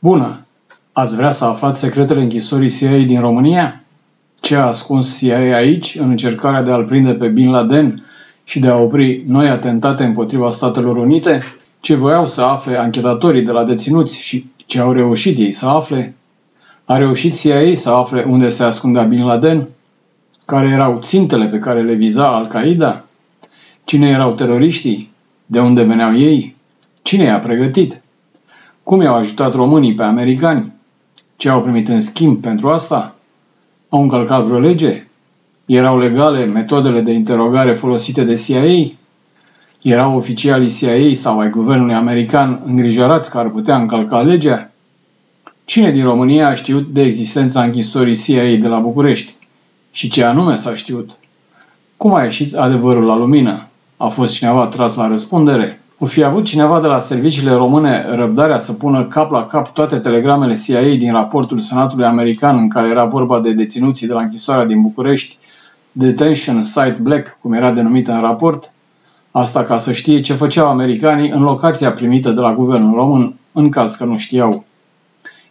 Bună! Ați vrea să aflați secretele închisorii CIA din România? Ce a ascuns CIA aici în încercarea de a-l prinde pe Bin Laden și de a opri noi atentate împotriva Statelor Unite? Ce voiau să afle anchetatorii de la deținuți și ce au reușit ei să afle? A reușit CIA să afle unde se ascundea Bin Laden? Care erau țintele pe care le viza Al-Qaeda? Cine erau teroriștii? De unde veneau ei? Cine i-a pregătit? Cum i-au ajutat românii pe americani? Ce au primit în schimb pentru asta? Au încălcat vreo lege? Erau legale metodele de interogare folosite de CIA? Erau oficialii CIA sau ai guvernului american îngrijorați că ar putea încălca legea? Cine din România a știut de existența închisorii CIA de la București? Și ce anume s-a știut? Cum a ieșit adevărul la lumină? A fost cineva tras la răspundere? O fi avut cineva de la serviciile române răbdarea să pună cap la cap toate telegramele CIA din raportul Senatului American în care era vorba de deținuții de la închisoarea din București, Detention Site Black, cum era denumită în raport, asta ca să știe ce făceau americanii în locația primită de la guvernul român, în caz că nu știau.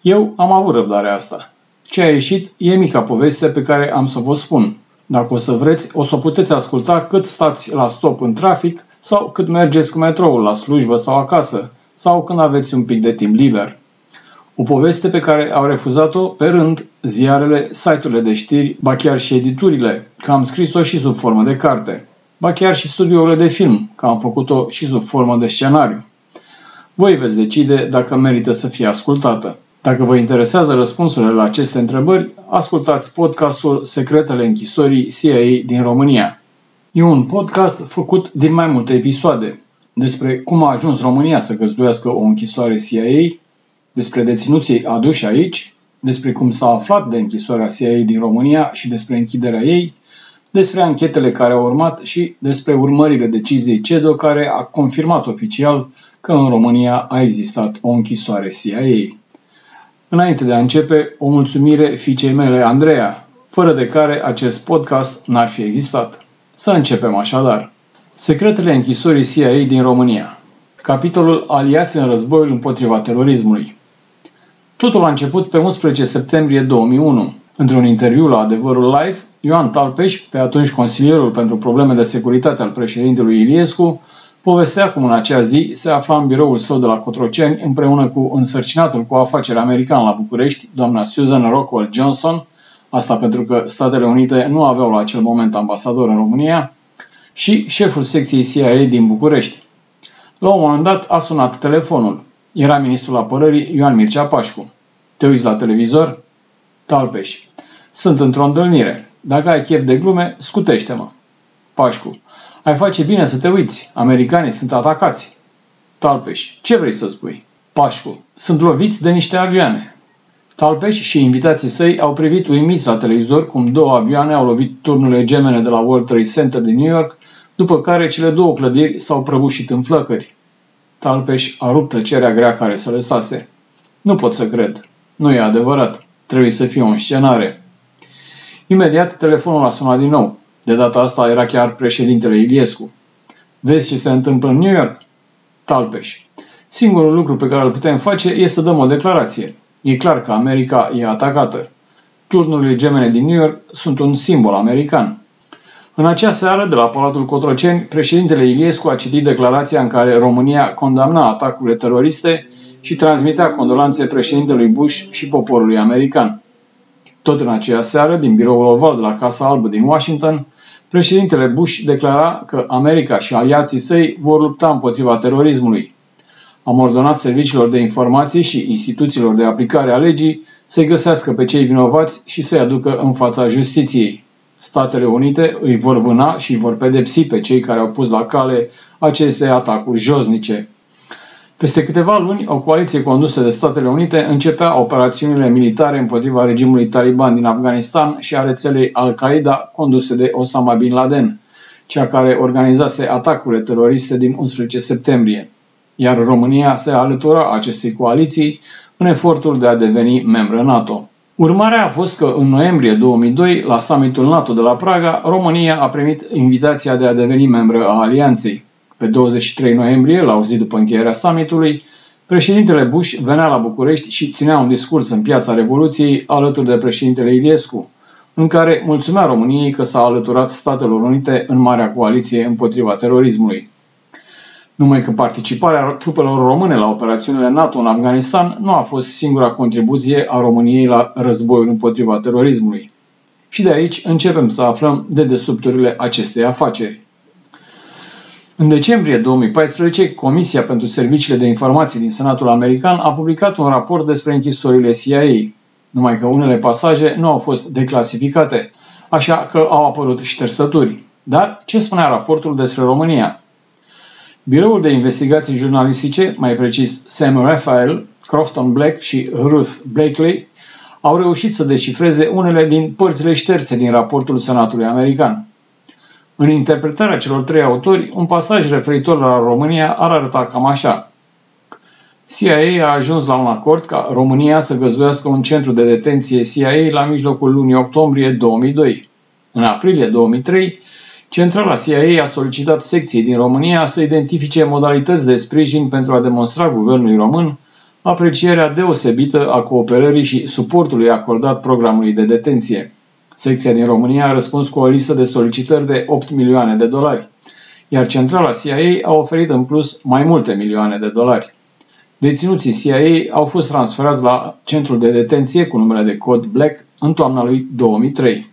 Eu am avut răbdarea asta. Ce a ieșit e mica poveste pe care am să vă spun. Dacă o să vreți, o să o puteți asculta cât stați la stop în trafic sau cât mergeți cu metroul la slujbă sau acasă, sau când aveți un pic de timp liber. O poveste pe care au refuzat-o pe rând ziarele, site-urile de știri, ba chiar și editurile, că am scris-o și sub formă de carte, ba chiar și studiourile de film, că am făcut-o și sub formă de scenariu. Voi veți decide dacă merită să fie ascultată. Dacă vă interesează răspunsurile la aceste întrebări, ascultați podcastul Secretele închisorii CIA din România. E un podcast făcut din mai multe episoade despre cum a ajuns România să găzduiască o închisoare CIA, despre deținuții aduși aici, despre cum s-a aflat de închisoarea CIA din România și despre închiderea ei, despre anchetele care au urmat și despre urmările deciziei CEDO care a confirmat oficial că în România a existat o închisoare CIA. Înainte de a începe, o mulțumire fiicei mele, Andreea, fără de care acest podcast n-ar fi existat. Să începem așadar. Secretele închisorii CIA din România. Capitolul Aliați în războiul împotriva terorismului. Totul a început pe 11 septembrie 2001. Într-un interviu la Adevărul Live, Ioan Talpeș, pe atunci consilierul pentru probleme de securitate al președintelui Iliescu, povestea cum în acea zi se afla în biroul său de la Cotroceni împreună cu însărcinatul cu afaceri american la București, doamna Susan Rockwell Johnson, asta pentru că Statele Unite nu aveau la acel moment ambasador în România, și șeful secției CIA din București. La un moment dat a sunat telefonul. Era ministrul apărării Ioan Mircea Pașcu. Te uiți la televizor? Talpeș. Sunt într-o întâlnire. Dacă ai chef de glume, scutește-mă. Pașcu. Ai face bine să te uiți. Americanii sunt atacați. Talpeș. Ce vrei să spui? Pașcu. Sunt loviți de niște avioane. Talpeș și invitații săi au privit uimiți la televizor cum două avioane au lovit turnurile gemene de la World Trade Center din New York, după care cele două clădiri s-au prăbușit în flăcări. Talpeș a rupt tăcerea grea care se lăsase. Nu pot să cred. Nu e adevărat. Trebuie să fie o scenare. Imediat telefonul a sunat din nou. De data asta era chiar președintele Iliescu. Vezi ce se întâmplă în New York? Talpeș. Singurul lucru pe care îl putem face e să dăm o declarație. E clar că America e atacată. Turnurile gemene din New York sunt un simbol american. În acea seară, de la Palatul Cotroceni, președintele Iliescu a citit declarația în care România condamna atacurile teroriste și transmitea condolanțe președintelui Bush și poporului american. Tot în aceea seară, din biroul oval de la Casa Albă din Washington, președintele Bush declara că America și aliații săi vor lupta împotriva terorismului. Am ordonat serviciilor de informații și instituțiilor de aplicare a legii să-i găsească pe cei vinovați și să-i aducă în fața justiției. Statele Unite îi vor vâna și îi vor pedepsi pe cei care au pus la cale aceste atacuri josnice. Peste câteva luni, o coaliție condusă de Statele Unite începea operațiunile militare împotriva regimului taliban din Afganistan și a rețelei Al-Qaeda conduse de Osama Bin Laden, cea care organizase atacurile teroriste din 11 septembrie iar România se alătura acestei coaliții în efortul de a deveni membră NATO. Urmarea a fost că în noiembrie 2002, la summitul NATO de la Praga, România a primit invitația de a deveni membră a alianței. Pe 23 noiembrie, la o zi după încheierea summitului, Președintele Bush venea la București și ținea un discurs în piața Revoluției alături de președintele Iliescu, în care mulțumea României că s-a alăturat Statelor Unite în Marea Coaliție împotriva terorismului. Numai că participarea trupelor române la operațiunile NATO în Afganistan nu a fost singura contribuție a României la războiul împotriva terorismului. Și de aici începem să aflăm de desubturile acestei afaceri. În decembrie 2014, Comisia pentru Serviciile de Informații din Senatul American a publicat un raport despre închisorile CIA, numai că unele pasaje nu au fost declasificate, așa că au apărut ștersături. Dar ce spunea raportul despre România? Biroul de investigații jurnalistice, mai precis Sam Raphael, Crofton Black și Ruth Blakely, au reușit să decifreze unele din părțile șterse din raportul Senatului American. În interpretarea celor trei autori, un pasaj referitor la România ar arăta cam așa. CIA a ajuns la un acord ca România să găzduiască un centru de detenție CIA la mijlocul lunii octombrie 2002. În aprilie 2003, Centrala CIA a solicitat secției din România să identifice modalități de sprijin pentru a demonstra guvernului român aprecierea deosebită a cooperării și suportului acordat programului de detenție. Secția din România a răspuns cu o listă de solicitări de 8 milioane de dolari, iar centrala CIA a oferit în plus mai multe milioane de dolari. Deținuții CIA au fost transferați la centrul de detenție cu numele de cod Black în toamna lui 2003.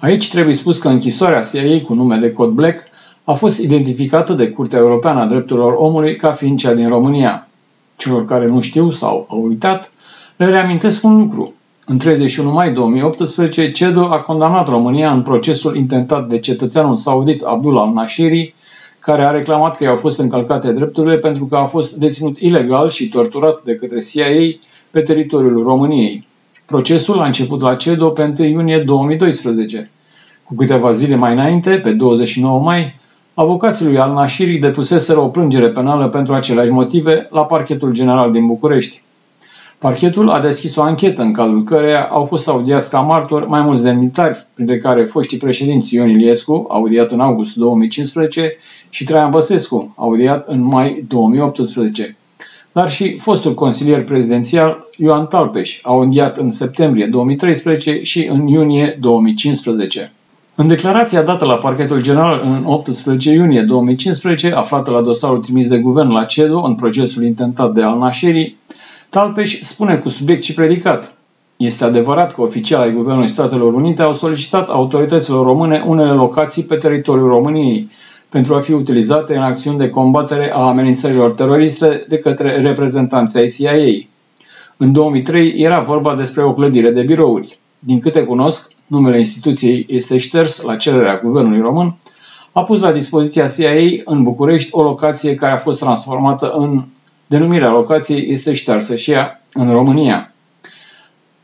Aici trebuie spus că închisoarea CIA cu nume de cod Black a fost identificată de Curtea Europeană a Drepturilor Omului ca fiind cea din România. Celor care nu știu sau au uitat, le reamintesc un lucru. În 31 mai 2018, CEDO a condamnat România în procesul intentat de cetățeanul saudit Abdullah al-Nashiri, care a reclamat că i-au fost încălcate drepturile pentru că a fost deținut ilegal și torturat de către CIA pe teritoriul României. Procesul a început la CEDO pe 1 iunie 2012. Cu câteva zile mai înainte, pe 29 mai, avocații lui al-Nashiri depuseseră o plângere penală pentru aceleași motive la parchetul general din București. Parchetul a deschis o anchetă în cadrul căreia au fost audiați ca martori mai mulți demnitari, printre care foștii președinți Ion Iliescu, audiat în august 2015, și Traian Băsescu, audiat în mai 2018, dar și fostul consilier prezidențial Ioan Talpeș, audiat în septembrie 2013 și în iunie 2015. În declarația dată la parchetul general în 18 iunie 2015, aflată la dosarul trimis de guvern la CEDO în procesul intentat de al Nashiri, Talpeș spune cu subiect și predicat. Este adevărat că oficialii ai Guvernului Statelor Unite au solicitat autorităților române unele locații pe teritoriul României pentru a fi utilizate în acțiuni de combatere a amenințărilor teroriste de către reprezentanții CIA. În 2003 era vorba despre o clădire de birouri. Din câte cunosc, numele instituției este șters la cererea guvernului român, a pus la dispoziția CIA în București o locație care a fost transformată în Denumirea locației este ștearsă și ea în România.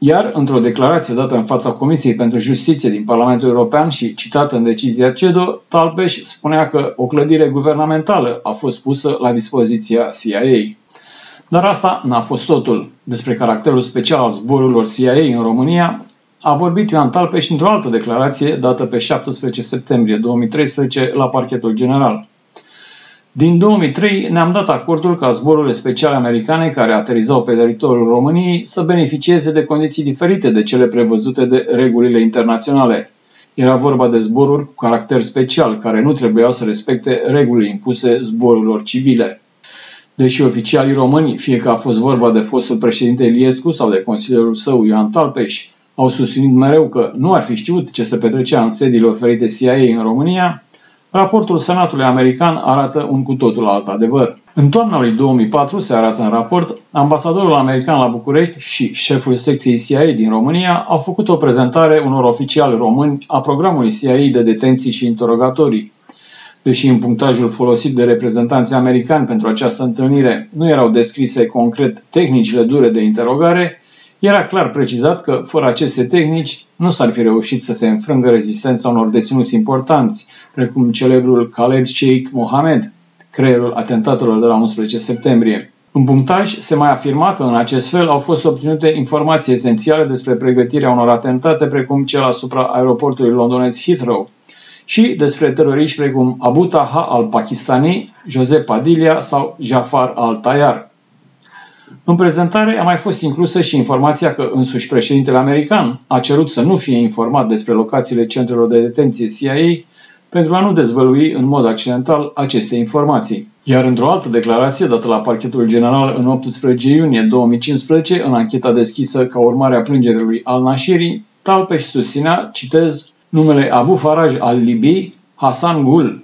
Iar, într-o declarație dată în fața Comisiei pentru Justiție din Parlamentul European și citată în decizia CEDO, Talbeș spunea că o clădire guvernamentală a fost pusă la dispoziția CIA. Dar asta n-a fost totul. Despre caracterul special al zborurilor CIA în România a vorbit Ioan Talpeș într-o altă declarație dată pe 17 septembrie 2013 la parchetul general. Din 2003 ne-am dat acordul ca zborurile speciale americane care aterizau pe teritoriul României să beneficieze de condiții diferite de cele prevăzute de regulile internaționale. Era vorba de zboruri cu caracter special, care nu trebuiau să respecte regulile impuse zborurilor civile. Deși oficialii români, fie că a fost vorba de fostul președinte Iliescu sau de consilierul său Ioan Talpeș, au susținut mereu că nu ar fi știut ce se petrecea în sediile oferite CIA în România, Raportul Senatului American arată un cu totul alt adevăr. În toamna lui 2004 se arată în raport, ambasadorul american la București și șeful secției CIA din România au făcut o prezentare unor oficiali români a programului CIA de detenții și interogatorii. Deși în punctajul folosit de reprezentanții americani pentru această întâlnire nu erau descrise concret tehnicile dure de interogare, era clar precizat că, fără aceste tehnici, nu s-ar fi reușit să se înfrângă rezistența unor deținuți importanți, precum celebrul Khaled Sheikh Mohamed, creierul atentatelor de la 11 septembrie. În punctaj se mai afirma că în acest fel au fost obținute informații esențiale despre pregătirea unor atentate precum cel asupra aeroportului londonez Heathrow și despre teroriști precum Abu Taha al Pakistani, Josep Padilla sau Jafar al-Tayar. În prezentare a mai fost inclusă și informația că însuși președintele american a cerut să nu fie informat despre locațiile centrelor de detenție CIA pentru a nu dezvălui în mod accidental aceste informații. Iar într-o altă declarație dată la parchetul general în 18 iunie 2015, în ancheta deschisă ca urmare a plângerii lui al-Nashiri, Talpeș susținea, citez, numele Abu Faraj al-Libi, Hassan Gul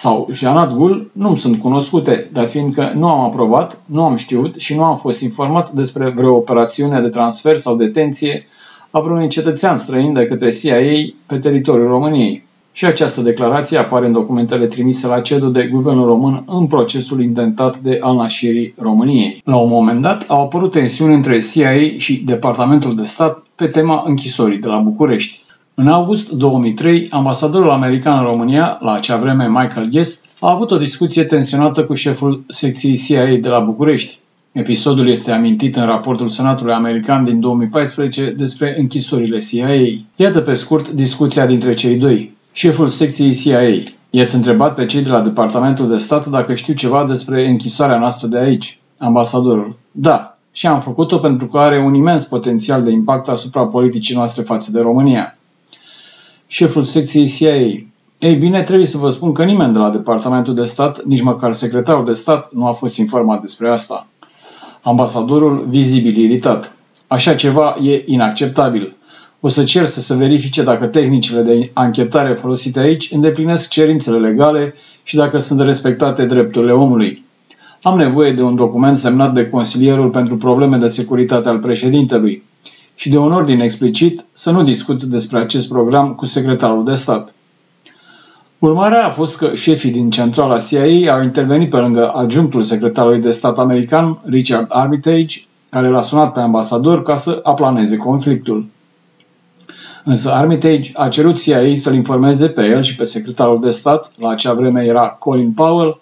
sau Janat Gul nu sunt cunoscute, dar fiindcă nu am aprobat, nu am știut și nu am fost informat despre vreo operațiune de transfer sau detenție a vreunui cetățean străin de către CIA pe teritoriul României. Și această declarație apare în documentele trimise la CEDO de guvernul român în procesul intentat de al nașirii României. La un moment dat au apărut tensiuni între CIA și Departamentul de Stat pe tema închisorii de la București. În august 2003, ambasadorul american în România, la acea vreme Michael Guest, a avut o discuție tensionată cu șeful secției CIA de la București. Episodul este amintit în raportul Senatului American din 2014 despre închisorile CIA. Iată pe scurt discuția dintre cei doi. Șeful secției CIA. I-ați întrebat pe cei de la Departamentul de Stat dacă știu ceva despre închisoarea noastră de aici. Ambasadorul. Da, și am făcut-o pentru că are un imens potențial de impact asupra politicii noastre față de România. Șeful secției CIA. Ei bine, trebuie să vă spun că nimeni de la Departamentul de Stat, nici măcar secretarul de stat, nu a fost informat despre asta. Ambasadorul vizibil iritat. Așa ceva e inacceptabil. O să cer să se verifice dacă tehnicile de anchetare folosite aici îndeplinesc cerințele legale și dacă sunt respectate drepturile omului. Am nevoie de un document semnat de consilierul pentru probleme de securitate al președintelui și de un ordin explicit să nu discut despre acest program cu secretarul de stat. Urmarea a fost că șefii din centrala CIA au intervenit pe lângă adjunctul secretarului de stat american, Richard Armitage, care l-a sunat pe ambasador ca să aplaneze conflictul. Însă Armitage a cerut CIA să-l informeze pe el și pe secretarul de stat, la acea vreme era Colin Powell,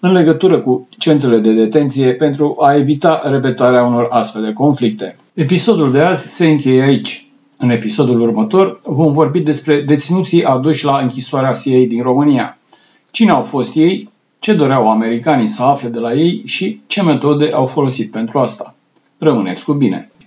în legătură cu centrele de detenție pentru a evita repetarea unor astfel de conflicte. Episodul de azi se încheie aici. În episodul următor vom vorbi despre deținuții aduși la închisoarea CIA din România. Cine au fost ei, ce doreau americanii să afle de la ei și ce metode au folosit pentru asta. Rămâneți cu bine!